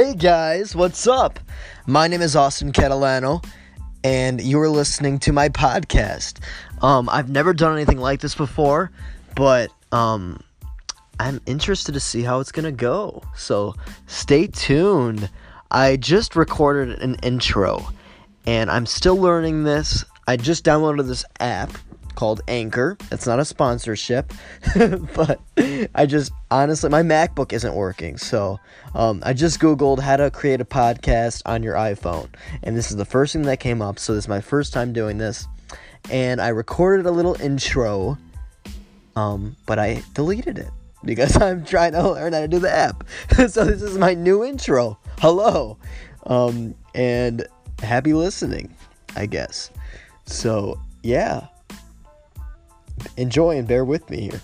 Hey guys, what's up? My name is Austin Catalano, and you are listening to my podcast. Um, I've never done anything like this before, but um, I'm interested to see how it's gonna go. So stay tuned. I just recorded an intro, and I'm still learning this. I just downloaded this app called Anchor. It's not a sponsorship, but I just honestly, my MacBook isn't working. So um, I just Googled how to create a podcast on your iPhone, and this is the first thing that came up. So this is my first time doing this, and I recorded a little intro, um, but I deleted it because I'm trying to learn how to do the app. so this is my new intro. Hello, um, and happy listening, I guess. So yeah enjoy and bear with me here.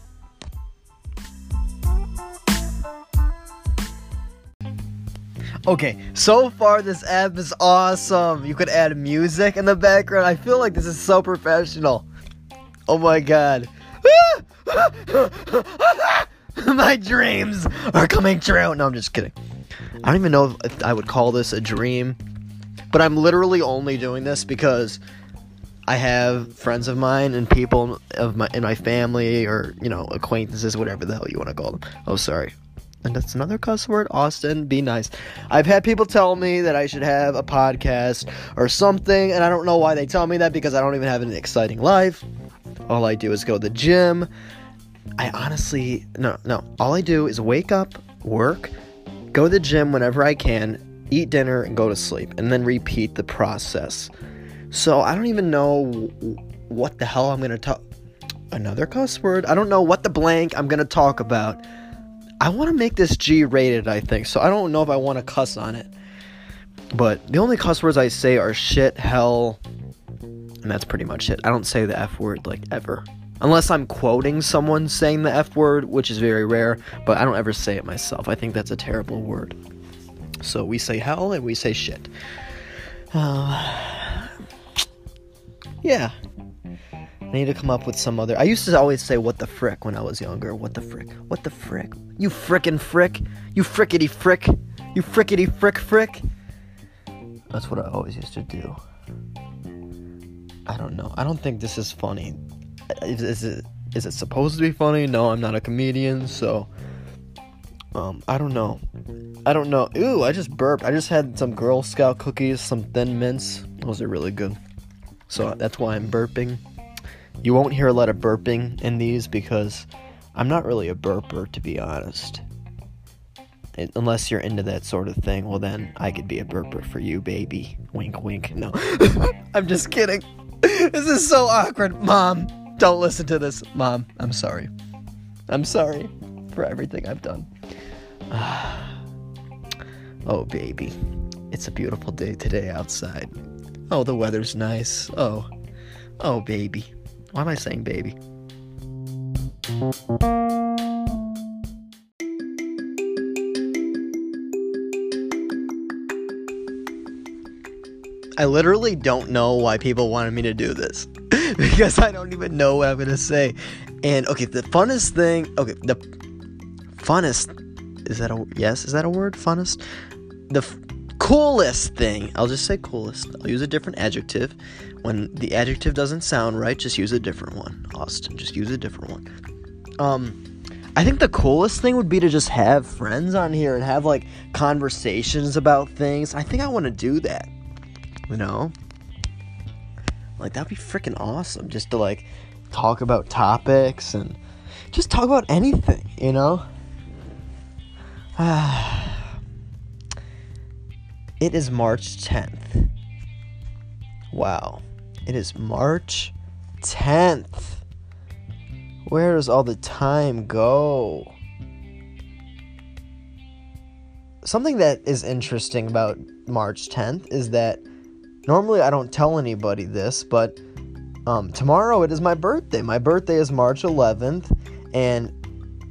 Okay, so far this app is awesome. You could add music in the background. I feel like this is so professional. Oh my god. my dreams are coming true. No, I'm just kidding. I don't even know if I would call this a dream, but I'm literally only doing this because I have friends of mine and people of my in my family or you know acquaintances, whatever the hell you want to call them. Oh, sorry. And that's another cuss word. Austin, be nice. I've had people tell me that I should have a podcast or something, and I don't know why they tell me that because I don't even have an exciting life. All I do is go to the gym. I honestly, no, no. All I do is wake up, work, go to the gym whenever I can, eat dinner, and go to sleep, and then repeat the process. So I don't even know what the hell I'm gonna talk. Another cuss word. I don't know what the blank I'm gonna talk about. I want to make this G rated, I think. So I don't know if I want to cuss on it. But the only cuss words I say are shit, hell, and that's pretty much it. I don't say the F word like ever. Unless I'm quoting someone saying the F word, which is very rare, but I don't ever say it myself. I think that's a terrible word. So we say hell and we say shit. Uh, yeah. I need to come up with some other. I used to always say "what the frick" when I was younger. What the frick? What the frick? You frickin' frick! You frickety frick! You frickety frick frick! That's what I always used to do. I don't know. I don't think this is funny. Is, is it? Is it supposed to be funny? No, I'm not a comedian, so. Um, I don't know. I don't know. Ooh, I just burped. I just had some Girl Scout cookies, some Thin Mints. Those are really good. So that's why I'm burping. You won't hear a lot of burping in these because I'm not really a burper, to be honest. It, unless you're into that sort of thing, well, then I could be a burper for you, baby. Wink, wink. No, I'm just kidding. This is so awkward. Mom, don't listen to this. Mom, I'm sorry. I'm sorry for everything I've done. oh, baby. It's a beautiful day today outside. Oh, the weather's nice. Oh, oh, baby. Why am I saying baby? I literally don't know why people wanted me to do this because I don't even know what I'm gonna say. And okay, the funnest thing. Okay, the funnest is that a yes? Is that a word? Funnest. The coolest thing. I'll just say coolest. I'll use a different adjective. When the adjective doesn't sound right, just use a different one. Austin, just use a different one. Um, I think the coolest thing would be to just have friends on here and have like conversations about things. I think I want to do that. You know? Like that'd be freaking awesome just to like talk about topics and just talk about anything, you know? It is March 10th. Wow. It is March 10th. Where does all the time go? Something that is interesting about March 10th is that normally I don't tell anybody this, but um, tomorrow it is my birthday. My birthday is March 11th, and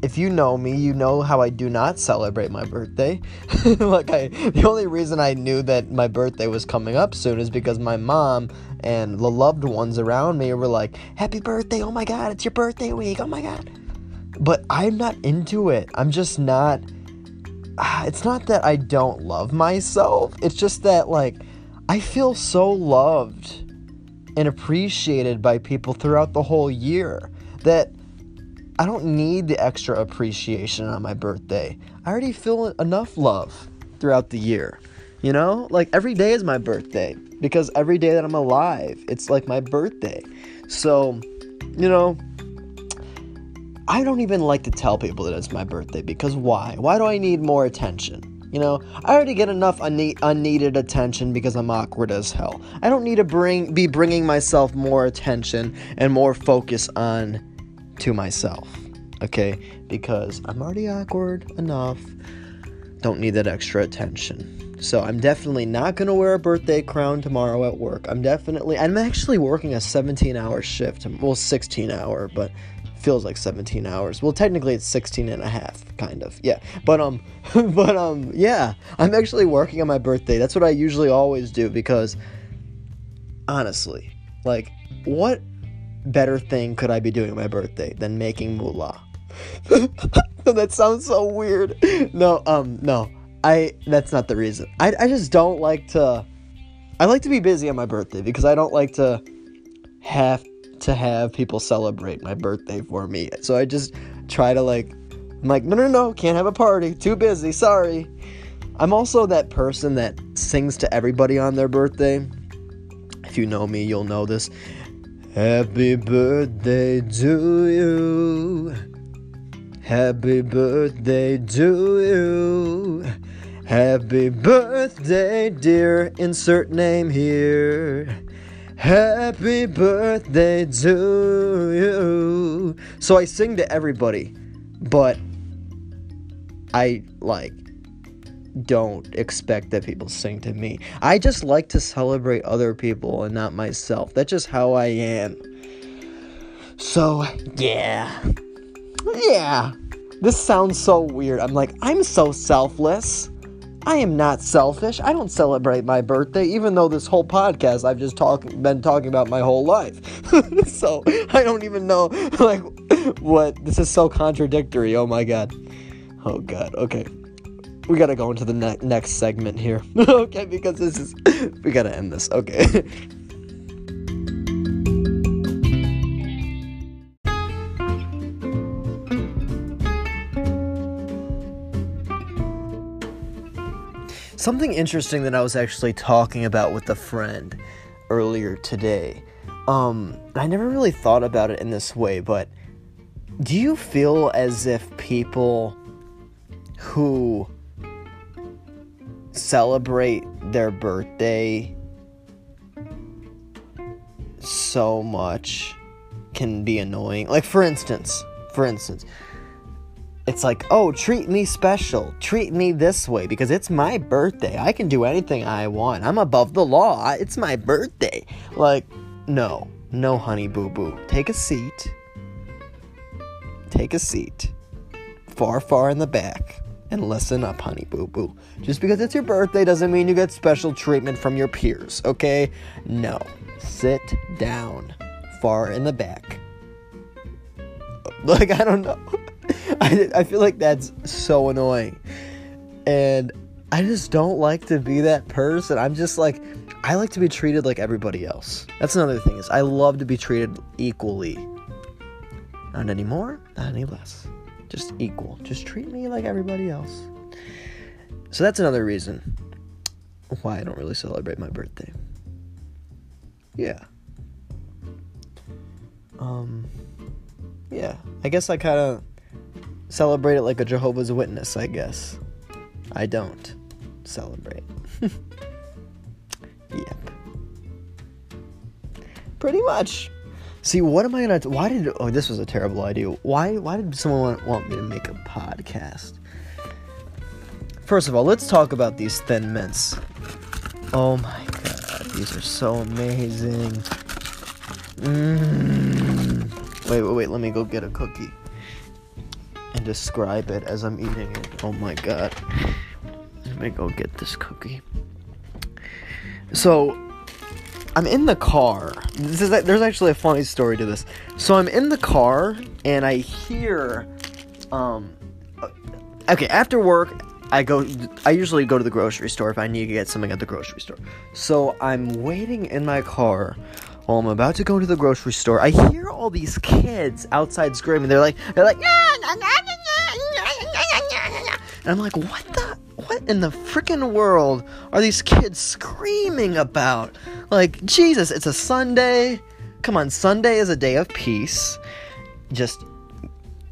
if you know me, you know how I do not celebrate my birthday. like I the only reason I knew that my birthday was coming up soon is because my mom and the loved ones around me were like, "Happy birthday. Oh my god, it's your birthday week. Oh my god." But I'm not into it. I'm just not ah, it's not that I don't love myself. It's just that like I feel so loved and appreciated by people throughout the whole year that I don't need the extra appreciation on my birthday. I already feel enough love throughout the year. You know? Like every day is my birthday because every day that I'm alive, it's like my birthday. So, you know, I don't even like to tell people that it's my birthday because why? Why do I need more attention? You know, I already get enough une- unneeded attention because I'm awkward as hell. I don't need to bring be bringing myself more attention and more focus on to myself. Okay? Because I'm already awkward enough. Don't need that extra attention. So I'm definitely not going to wear a birthday crown tomorrow at work. I'm definitely I'm actually working a 17-hour shift. Well, 16 hour, but feels like 17 hours. Well, technically it's 16 and a half, kind of. Yeah. But um but um yeah, I'm actually working on my birthday. That's what I usually always do because honestly, like what better thing could I be doing my birthday than making moolah? that sounds so weird. No, um no. I that's not the reason. I I just don't like to I like to be busy on my birthday because I don't like to have to have people celebrate my birthday for me. So I just try to like I'm like, no no no, can't have a party. Too busy, sorry. I'm also that person that sings to everybody on their birthday. If you know me, you'll know this. Happy birthday to you. Happy birthday to you. Happy birthday, dear. Insert name here. Happy birthday to you. So I sing to everybody, but I like don't expect that people sing to me. I just like to celebrate other people and not myself. That's just how I am. So, yeah. Yeah. This sounds so weird. I'm like, I'm so selfless. I am not selfish. I don't celebrate my birthday, even though this whole podcast I've just talking been talking about my whole life. so I don't even know like what this is so contradictory. Oh my god. Oh god. Okay. We gotta go into the ne- next segment here. okay, because this is we gotta end this. Okay. Something interesting that I was actually talking about with a friend earlier today. Um, I never really thought about it in this way, but do you feel as if people who celebrate their birthday so much can be annoying? Like for instance, for instance, it's like, oh, treat me special. Treat me this way because it's my birthday. I can do anything I want. I'm above the law. It's my birthday. Like, no, no, honey boo boo. Take a seat. Take a seat. Far, far in the back. And listen up, honey boo boo. Just because it's your birthday doesn't mean you get special treatment from your peers, okay? No. Sit down. Far in the back. Like, I don't know. I, I feel like that's so annoying. And I just don't like to be that person. I'm just like, I like to be treated like everybody else. That's another thing is I love to be treated equally. Not any more, not any less. Just equal. Just treat me like everybody else. So that's another reason why I don't really celebrate my birthday. Yeah. Um yeah, I guess I kind of celebrate it like a Jehovah's Witness, I guess. I don't celebrate. yep. Pretty much. See, what am I gonna? Why did? Oh, this was a terrible idea. Why? Why did someone want, want me to make a podcast? First of all, let's talk about these thin mints. Oh my god, these are so amazing. Mmm. Wait, wait, wait. Let me go get a cookie and describe it as I'm eating it. Oh my god. Let me go get this cookie. So, I'm in the car. This is there's actually a funny story to this. So I'm in the car and I hear um okay, after work I go I usually go to the grocery store if I need to get something at the grocery store. So I'm waiting in my car while I'm about to go to the grocery store. I hear all these kids outside screaming. They're like they're like and I'm like, what the what in the freaking world are these kids screaming about? Like, Jesus, it's a Sunday. Come on, Sunday is a day of peace. Just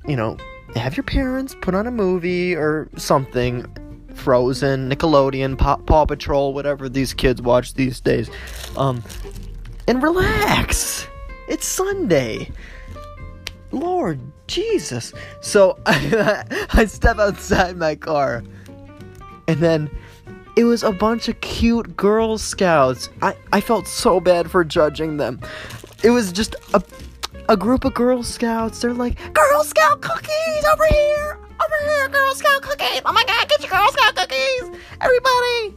you know, have your parents put on a movie or something Frozen, Nickelodeon, Paw, Paw Patrol, whatever these kids watch these days. Um, and relax. It's Sunday. Lord Jesus. So I, I step outside my car, and then it was a bunch of cute Girl Scouts. I, I felt so bad for judging them. It was just a a group of Girl Scouts. They're like, Girl Scout cookies over here, over here, Girl Scout cookies. Oh my God, get your Girl Scout cookies, everybody.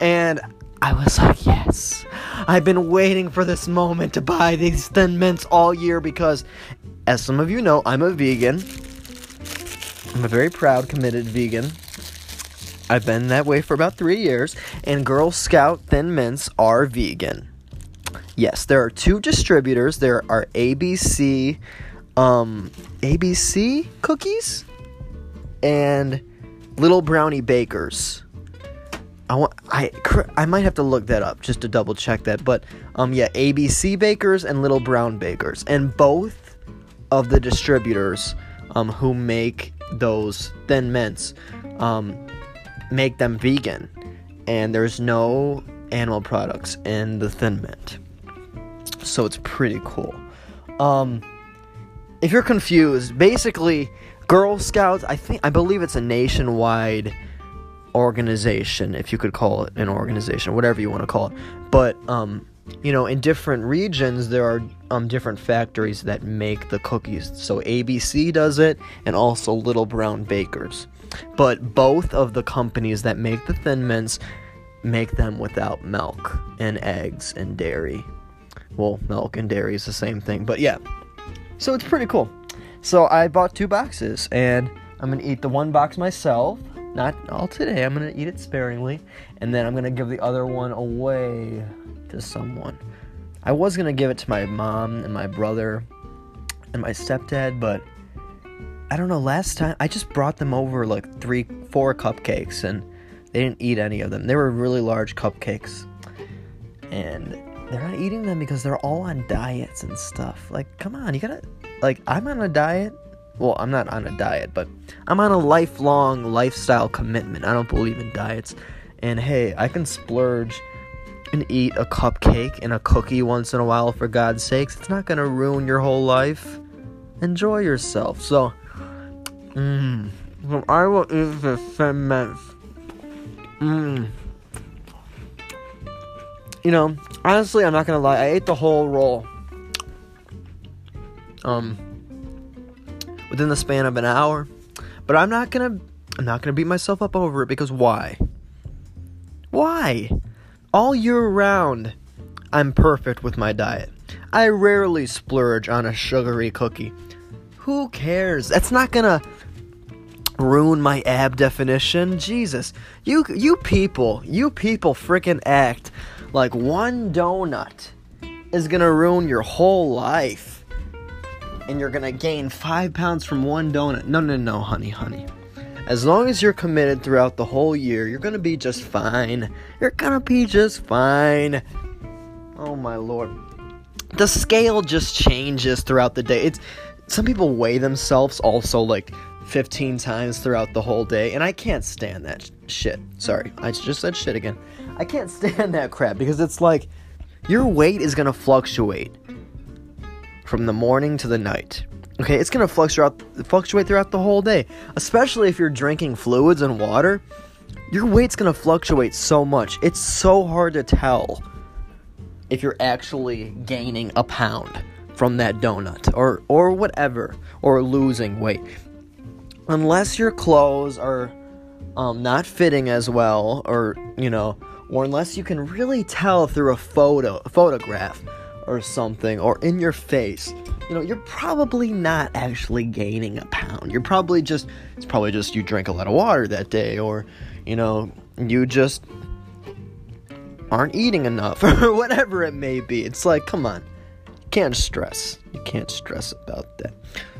And I was like, yes. I've been waiting for this moment to buy these Thin Mints all year because, as some of you know, I'm a vegan. I'm a very proud, committed vegan. I've been that way for about three years, and Girl Scout Thin Mints are vegan. Yes, there are two distributors. There are ABC, um, ABC cookies, and Little Brownie Bakers. I want I I might have to look that up just to double check that. But um, yeah, ABC Bakers and Little Brown Bakers, and both of the distributors um who make those thin mints um make them vegan, and there's no animal products in the thin mint so it's pretty cool. Um, if you're confused, basically, Girl Scouts, I think, I believe it's a nationwide organization, if you could call it an organization, whatever you want to call it. But, um, you know, in different regions, there are um, different factories that make the cookies. So ABC does it, and also Little Brown Bakers. But both of the companies that make the Thin Mints make them without milk and eggs and dairy well, milk and dairy is the same thing, but yeah. So it's pretty cool. So I bought two boxes, and I'm gonna eat the one box myself. Not all today. I'm gonna eat it sparingly, and then I'm gonna give the other one away to someone. I was gonna give it to my mom and my brother and my stepdad, but I don't know. Last time I just brought them over like three, four cupcakes, and they didn't eat any of them. They were really large cupcakes, and they're not eating them because they're all on diets and stuff. Like, come on, you gotta. Like, I'm on a diet. Well, I'm not on a diet, but I'm on a lifelong lifestyle commitment. I don't believe in diets. And hey, I can splurge and eat a cupcake and a cookie once in a while for God's sakes. It's not gonna ruin your whole life. Enjoy yourself. So, mmm. I will eat this thin mint. Mmm you know, honestly, I'm not gonna lie. I ate the whole roll. Um, within the span of an hour, but I'm not gonna. I'm not gonna beat myself up over it because why? Why? All year round, I'm perfect with my diet. I rarely splurge on a sugary cookie. Who cares? That's not gonna ruin my ab definition. Jesus, you you people, you people freaking act like one donut is gonna ruin your whole life. And you're gonna gain five pounds from one donut. No, no, no, honey, honey. As long as you're committed throughout the whole year, you're gonna be just fine. You're gonna be just fine. Oh my lord. The scale just changes throughout the day. It's some people weigh themselves also like 15 times throughout the whole day, and I can't stand that sh- shit. Sorry, I just said shit again. I can't stand that crap because it's like your weight is gonna fluctuate from the morning to the night. Okay, it's gonna fluctuate fluctuate throughout the whole day, especially if you're drinking fluids and water. Your weight's gonna fluctuate so much. It's so hard to tell if you're actually gaining a pound from that donut or or whatever or losing weight unless your clothes are um, not fitting as well, or you know, or unless you can really tell through a photo, a photograph, or something or in your face, you know, you're probably not actually gaining a pound. You're probably just it's probably just you drank a lot of water that day or, you know, you just aren't eating enough or whatever it may be. It's like, come on. You can't stress. You can't stress about that.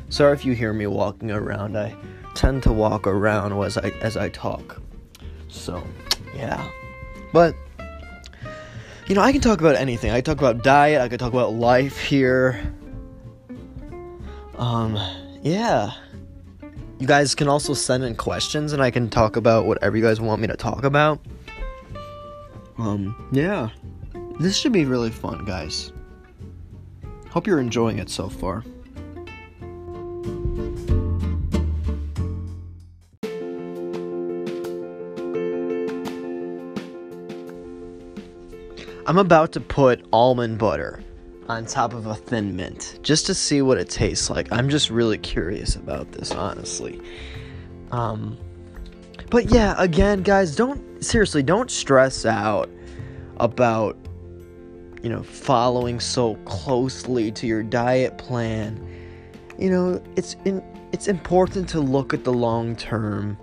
Sorry if you hear me walking around. I tend to walk around as I as I talk. So, yeah. But you know, I can talk about anything. I talk about diet, I could talk about life here. Um, yeah. You guys can also send in questions and I can talk about whatever you guys want me to talk about. Um, yeah. This should be really fun, guys. Hope you're enjoying it so far. I'm about to put almond butter on top of a thin mint just to see what it tastes like. I'm just really curious about this, honestly. Um, but yeah, again, guys, don't seriously don't stress out about you know following so closely to your diet plan. You know, it's in, it's important to look at the long term.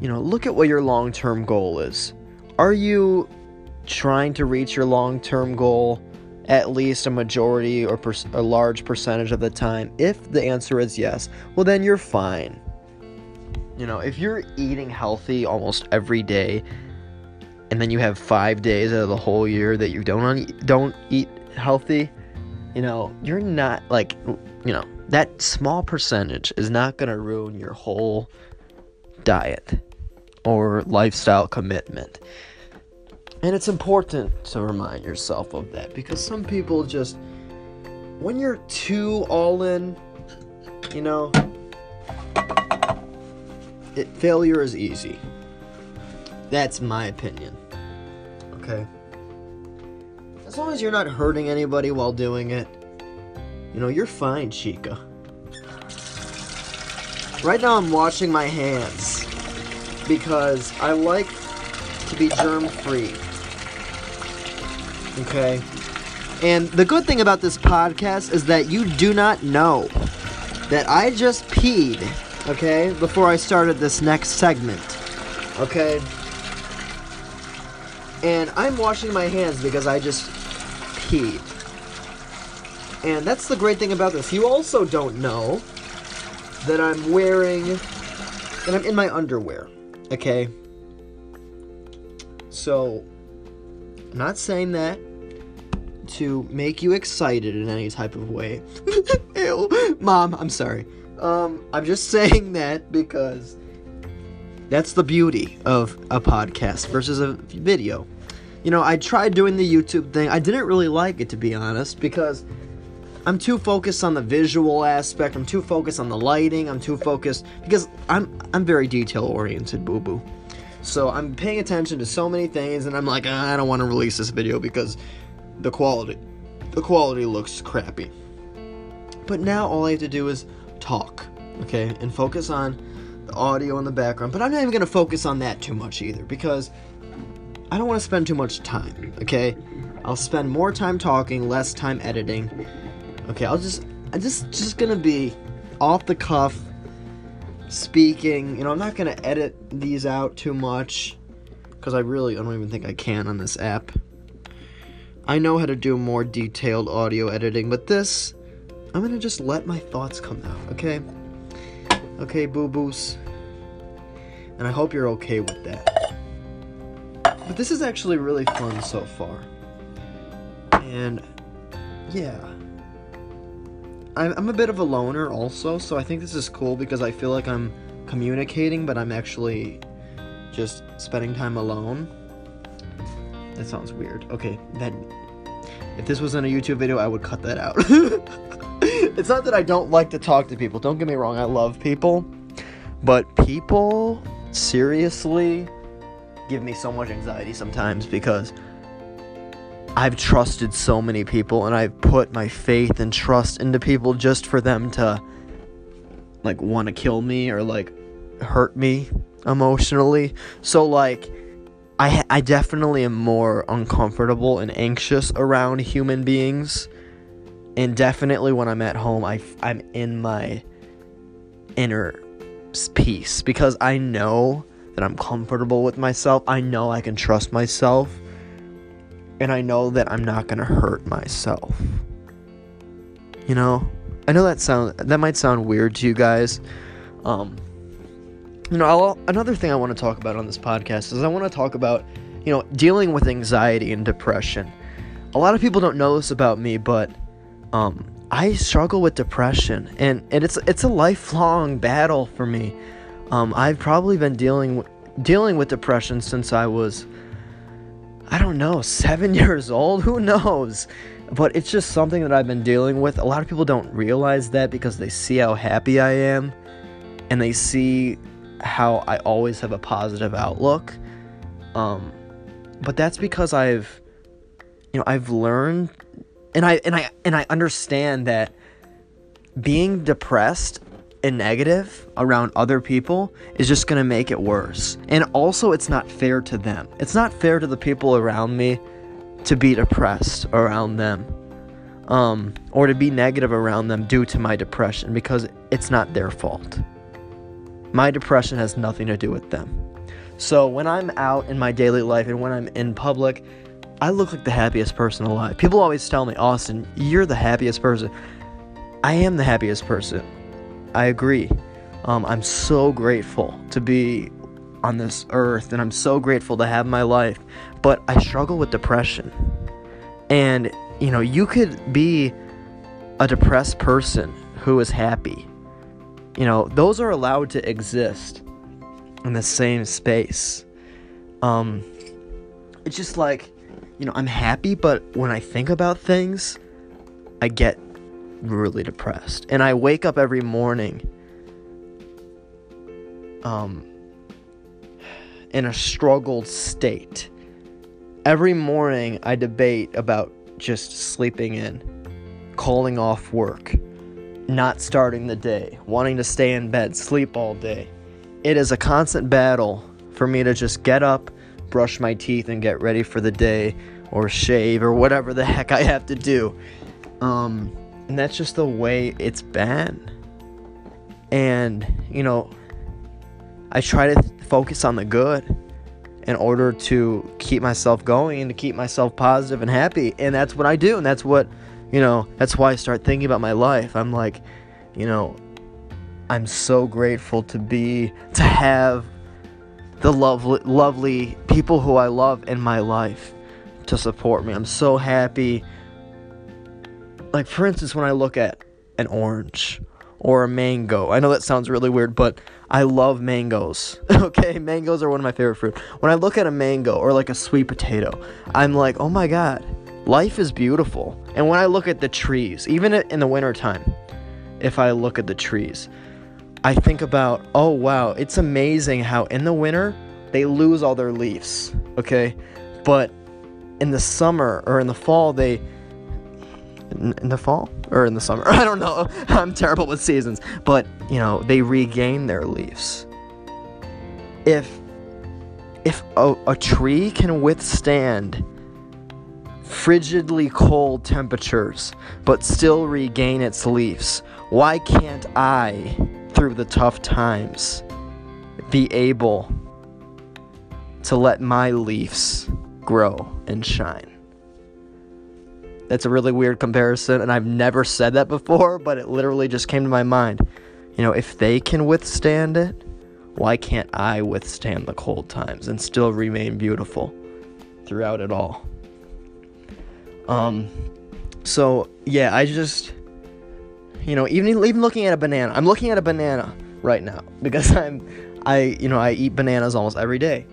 You know, look at what your long term goal is. Are you trying to reach your long term goal at least a majority or per- a large percentage of the time? If the answer is yes, well, then you're fine. You know, if you're eating healthy almost every day, and then you have five days out of the whole year that you don't don't eat healthy, you know, you're not like, you know, that small percentage is not gonna ruin your whole diet or lifestyle commitment. And it's important to remind yourself of that because some people just, when you're too all in, you know, it, failure is easy. That's my opinion. Okay? As long as you're not hurting anybody while doing it, you know, you're fine, Chica. Right now I'm washing my hands because I like to be germ free. Okay. And the good thing about this podcast is that you do not know that I just peed, okay, before I started this next segment. Okay? And I'm washing my hands because I just peed. And that's the great thing about this. You also don't know that I'm wearing that I'm in my underwear. Okay? So I'm not saying that to make you excited in any type of way. Ew. Mom, I'm sorry. Um, I'm just saying that because that's the beauty of a podcast versus a video. You know, I tried doing the YouTube thing. I didn't really like it to be honest because I'm too focused on the visual aspect. I'm too focused on the lighting. I'm too focused because I'm I'm very detail oriented, boo boo. So I'm paying attention to so many things, and I'm like, ah, I don't want to release this video because the quality, the quality looks crappy. But now all I have to do is talk, okay, and focus on the audio in the background. But I'm not even gonna focus on that too much either because I don't want to spend too much time, okay? I'll spend more time talking, less time editing. Okay, I'll just, I'm just, just gonna be off the cuff speaking. You know, I'm not gonna edit these out too much because I really I don't even think I can on this app. I know how to do more detailed audio editing, but this I'm gonna just let my thoughts come out, okay? Okay, boo boos. And I hope you're okay with that. But this is actually really fun so far. And yeah. I'm, I'm a bit of a loner also, so I think this is cool because I feel like I'm communicating, but I'm actually just spending time alone. That sounds weird. Okay, then if this wasn't a YouTube video, I would cut that out. it's not that I don't like to talk to people. Don't get me wrong, I love people. But people seriously give me so much anxiety sometimes because I've trusted so many people and I've put my faith and trust into people just for them to like want to kill me or like hurt me emotionally. So like I I definitely am more uncomfortable and anxious around human beings. And definitely when I'm at home, I I'm in my inner peace because I know that I'm comfortable with myself. I know I can trust myself. And I know that I'm not going to hurt myself. You know? I know that sound that might sound weird to you guys. Um you know, I'll, another thing I want to talk about on this podcast is I want to talk about, you know, dealing with anxiety and depression. A lot of people don't know this about me, but um I struggle with depression and, and it's it's a lifelong battle for me. Um, I've probably been dealing dealing with depression since I was I don't know, 7 years old, who knows? But it's just something that I've been dealing with. A lot of people don't realize that because they see how happy I am and they see how I always have a positive outlook. Um, but that's because I've you know, I've learned and I and I and I understand that being depressed and negative around other people is just going to make it worse. And also, it's not fair to them. It's not fair to the people around me to be depressed around them um, or to be negative around them due to my depression because it's not their fault. My depression has nothing to do with them. So, when I'm out in my daily life and when I'm in public, I look like the happiest person alive. People always tell me, Austin, you're the happiest person. I am the happiest person. I agree. Um, I'm so grateful to be on this earth and I'm so grateful to have my life. But I struggle with depression. And, you know, you could be a depressed person who is happy. You know, those are allowed to exist in the same space. Um, it's just like, you know, I'm happy, but when I think about things, I get really depressed. And I wake up every morning um in a struggled state. Every morning I debate about just sleeping in, calling off work, not starting the day, wanting to stay in bed, sleep all day. It is a constant battle for me to just get up, brush my teeth, and get ready for the day, or shave, or whatever the heck I have to do. Um, and that's just the way it's been. And, you know, I try to focus on the good in order to keep myself going and to keep myself positive and happy. And that's what I do. And that's what, you know, that's why I start thinking about my life. I'm like, you know, I'm so grateful to be, to have the lovely, lovely people who I love in my life to support me. I'm so happy like for instance when I look at an orange or a mango. I know that sounds really weird, but I love mangoes. okay, mangoes are one of my favorite fruit. When I look at a mango or like a sweet potato, I'm like, "Oh my god, life is beautiful." And when I look at the trees, even in the wintertime, if I look at the trees, I think about, "Oh wow, it's amazing how in the winter they lose all their leaves." Okay? But in the summer or in the fall they in, in the fall or in the summer. I don't know. I'm terrible with seasons, but you know they regain their leaves. If if a, a tree can withstand frigidly cold temperatures but still regain its leaves, why can't I, through the tough times, be able to let my leaves grow and shine? That's a really weird comparison, and I've never said that before, but it literally just came to my mind. You know, if they can withstand it, why can't I withstand the cold times and still remain beautiful throughout it all? Um, so yeah, I just, you know, even even looking at a banana, I'm looking at a banana right now because I'm, I, you know, I eat bananas almost every day.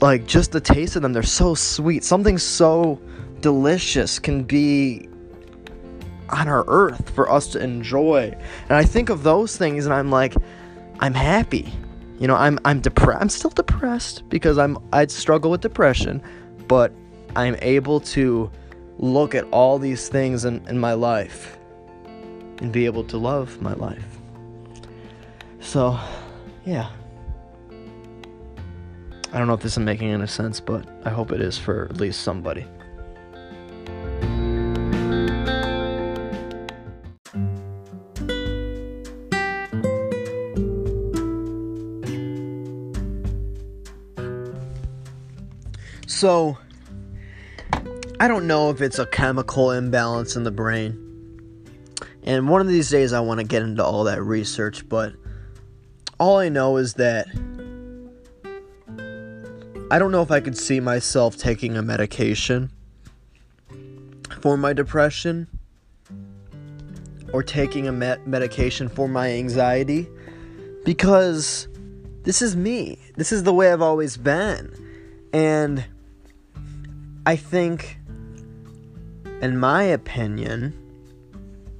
Like just the taste of them, they're so sweet. Something so delicious can be on our earth for us to enjoy. And I think of those things and I'm like, I'm happy. You know, I'm I'm depressed. I'm still depressed because I'm I struggle with depression, but I'm able to look at all these things in, in my life and be able to love my life. So, yeah. I don't know if this is making any sense, but I hope it is for at least somebody. So, I don't know if it's a chemical imbalance in the brain. And one of these days I want to get into all that research, but all I know is that I don't know if I could see myself taking a medication for my depression or taking a med- medication for my anxiety because this is me. This is the way I've always been. And I think, in my opinion,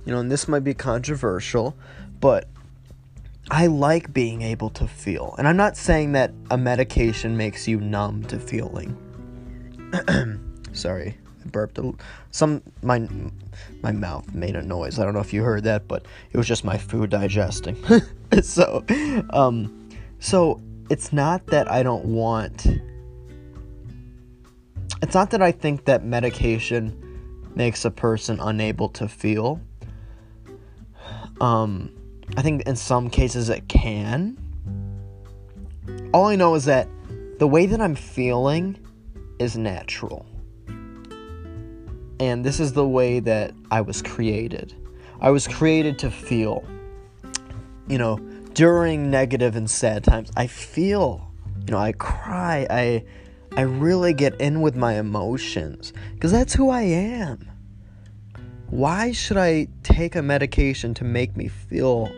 you know, and this might be controversial, but I like being able to feel. And I'm not saying that a medication makes you numb to feeling. Sorry, I burped. A, some my my mouth made a noise. I don't know if you heard that, but it was just my food digesting. so, um, so it's not that I don't want it's not that I think that medication makes a person unable to feel. Um, I think in some cases it can. All I know is that the way that I'm feeling is natural. And this is the way that I was created. I was created to feel. You know, during negative and sad times, I feel. You know, I cry, I I really get in with my emotions because that's who I am. Why should I take a medication to make me feel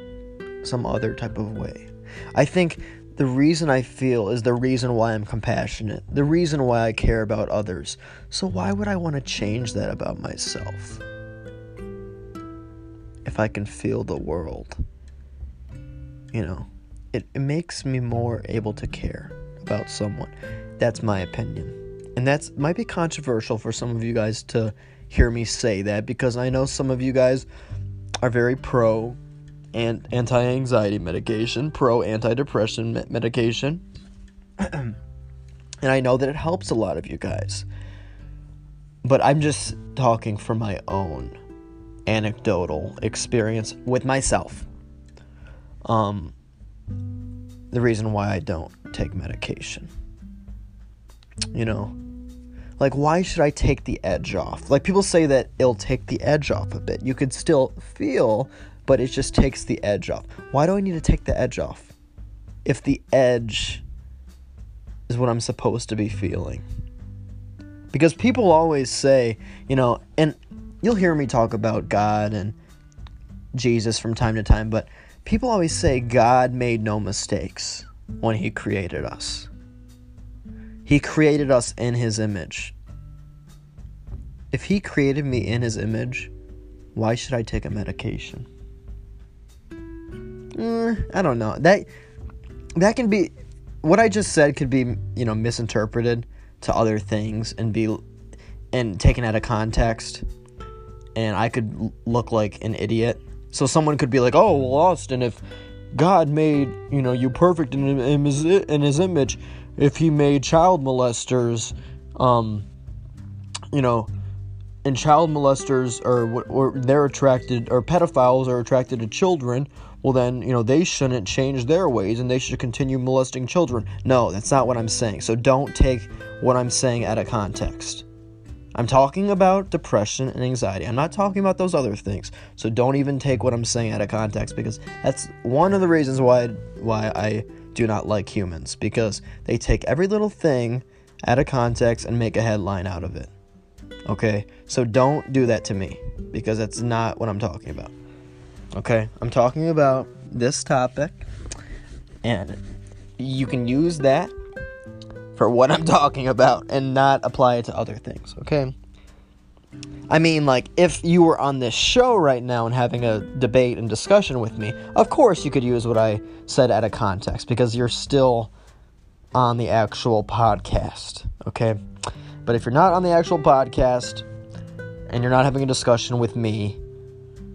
some other type of way? I think the reason I feel is the reason why I'm compassionate, the reason why I care about others. So, why would I want to change that about myself? If I can feel the world, you know, it, it makes me more able to care about someone. That's my opinion. And that's might be controversial for some of you guys to hear me say that because I know some of you guys are very pro and anti-anxiety medication, pro antidepressant me- medication. and I know that it helps a lot of you guys. But I'm just talking from my own anecdotal experience with myself. Um the reason why I don't take medication. You know? Like, why should I take the edge off? Like, people say that it'll take the edge off a bit. You could still feel, but it just takes the edge off. Why do I need to take the edge off? If the edge is what I'm supposed to be feeling. Because people always say, you know, and you'll hear me talk about God and Jesus from time to time, but people always say God made no mistakes when He created us. He created us in His image. If He created me in His image, why should I take a medication? Mm, I don't know. That that can be what I just said could be, you know, misinterpreted to other things and be and taken out of context and I could look like an idiot. So someone could be like, "Oh, well, Austin, if God made, you know, you perfect in, in his in his image, if he made child molesters, um, you know, and child molesters or or they're attracted or pedophiles are attracted to children, well then, you know, they shouldn't change their ways and they should continue molesting children. No, that's not what I'm saying. So don't take what I'm saying out of context. I'm talking about depression and anxiety. I'm not talking about those other things. So don't even take what I'm saying out of context because that's one of the reasons why why I do not like humans because they take every little thing out of context and make a headline out of it. Okay? So don't do that to me because that's not what I'm talking about. Okay? I'm talking about this topic and you can use that for what I'm talking about and not apply it to other things, okay? I mean, like, if you were on this show right now and having a debate and discussion with me, of course you could use what I said out of context because you're still on the actual podcast, okay? But if you're not on the actual podcast and you're not having a discussion with me,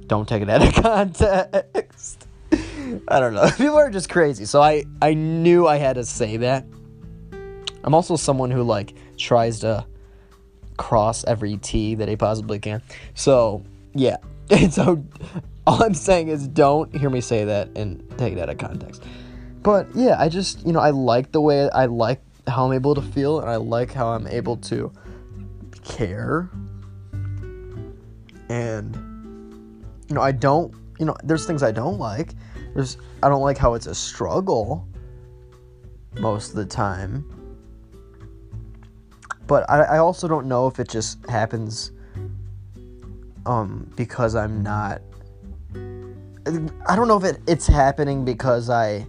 don't take it out of context. I don't know. People are just crazy. So I, I knew I had to say that. I'm also someone who like tries to cross every T that he possibly can. So yeah, and so all I'm saying is don't hear me say that and take it out of context. But yeah, I just you know I like the way I like how I'm able to feel and I like how I'm able to care and you know I don't you know there's things I don't like. There's I don't like how it's a struggle most of the time. But I, I also don't know if it just happens um because I'm not I don't know if it, it's happening because I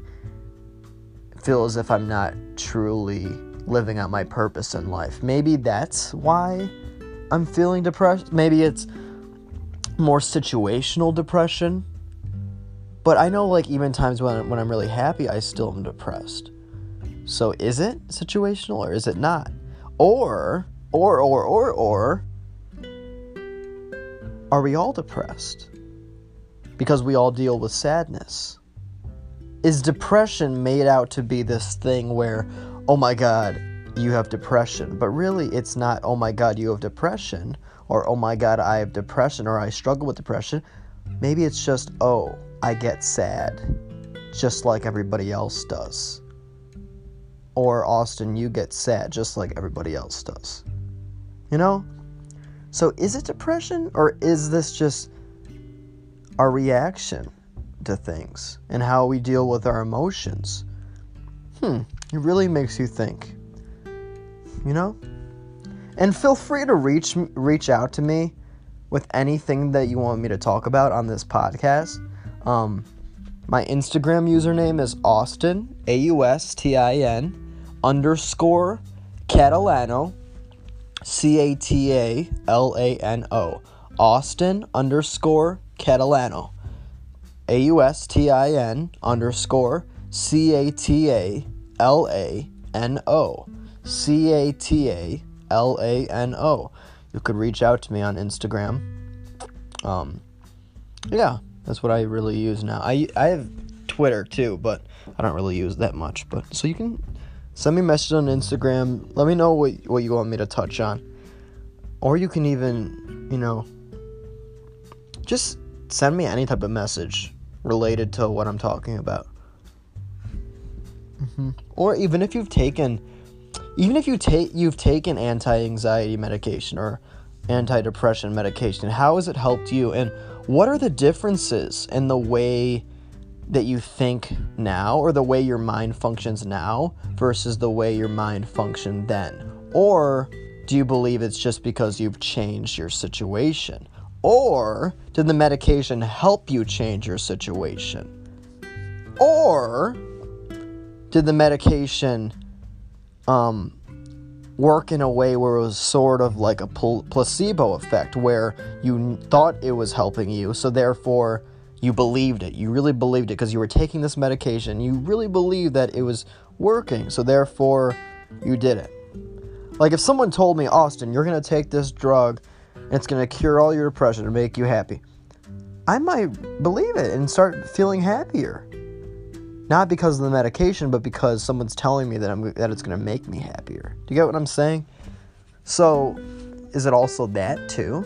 feel as if I'm not truly living out my purpose in life. Maybe that's why I'm feeling depressed. Maybe it's more situational depression. But I know like even times when when I'm really happy, I still am depressed. So is it situational or is it not? Or or or or or are we all depressed? Because we all deal with sadness. Is depression made out to be this thing where, oh my god, you have depression, but really it's not, oh my god, you have depression, or oh my god, I have depression, or I struggle with depression. Maybe it's just, oh, I get sad, just like everybody else does. Or Austin, you get sad, just like everybody else does. You know? So is it depression, or is this just our reaction to things and how we deal with our emotions? Hmm, it really makes you think. You know? And feel free to reach reach out to me with anything that you want me to talk about on this podcast. Um, my Instagram username is Austin A U S T I N underscore Catalano C A T A L A N O Austin underscore Catalano A U S T I N underscore C A T A L A N O C A T A L A N O. You could reach out to me on Instagram. Um, yeah, that's what I really use now. I I have Twitter too, but I don't really use that much. But so you can send me a message on Instagram. Let me know what what you want me to touch on, or you can even you know just send me any type of message related to what I'm talking about. Mm-hmm. Or even if you've taken even if you take you've taken anti-anxiety medication or anti-depression medication, how has it helped you and what are the differences in the way that you think now or the way your mind functions now versus the way your mind functioned then? Or do you believe it's just because you've changed your situation? Or did the medication help you change your situation? Or did the medication um, work in a way where it was sort of like a pl- placebo effect, where you thought it was helping you, so therefore you believed it. You really believed it because you were taking this medication. You really believed that it was working, so therefore you did it. Like if someone told me, Austin, you're gonna take this drug and it's gonna cure all your depression and make you happy, I might believe it and start feeling happier. Not because of the medication, but because someone's telling me that I'm that it's going to make me happier. Do you get what I'm saying? So, is it also that too?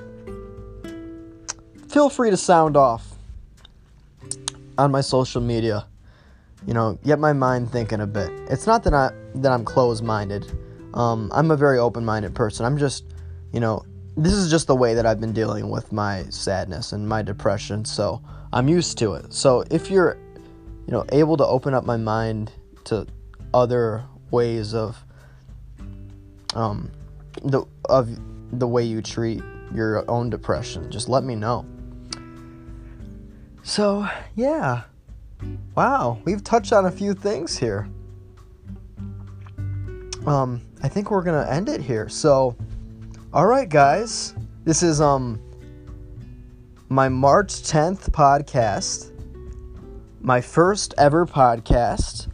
Feel free to sound off on my social media. You know, get my mind thinking a bit. It's not that I that I'm closed-minded. Um, I'm a very open-minded person. I'm just, you know, this is just the way that I've been dealing with my sadness and my depression. So I'm used to it. So if you're you know, able to open up my mind to other ways of um the of the way you treat your own depression. Just let me know. So, yeah. Wow, we've touched on a few things here. Um, I think we're to end it here. So, all right, guys. This is um my March 10th podcast my first ever podcast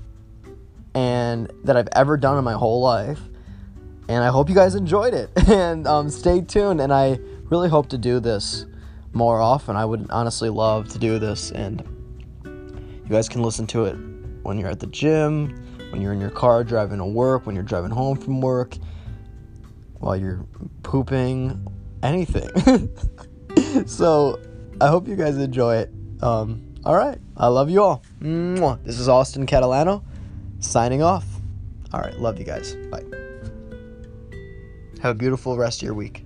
and that I've ever done in my whole life. And I hope you guys enjoyed it. And um, stay tuned. And I really hope to do this more often. I would honestly love to do this. And you guys can listen to it when you're at the gym, when you're in your car driving to work, when you're driving home from work, while you're pooping, anything. so I hope you guys enjoy it. Um, all right. I love you all. Mwah. This is Austin Catalano signing off. All right. Love you guys. Bye. Have a beautiful rest of your week.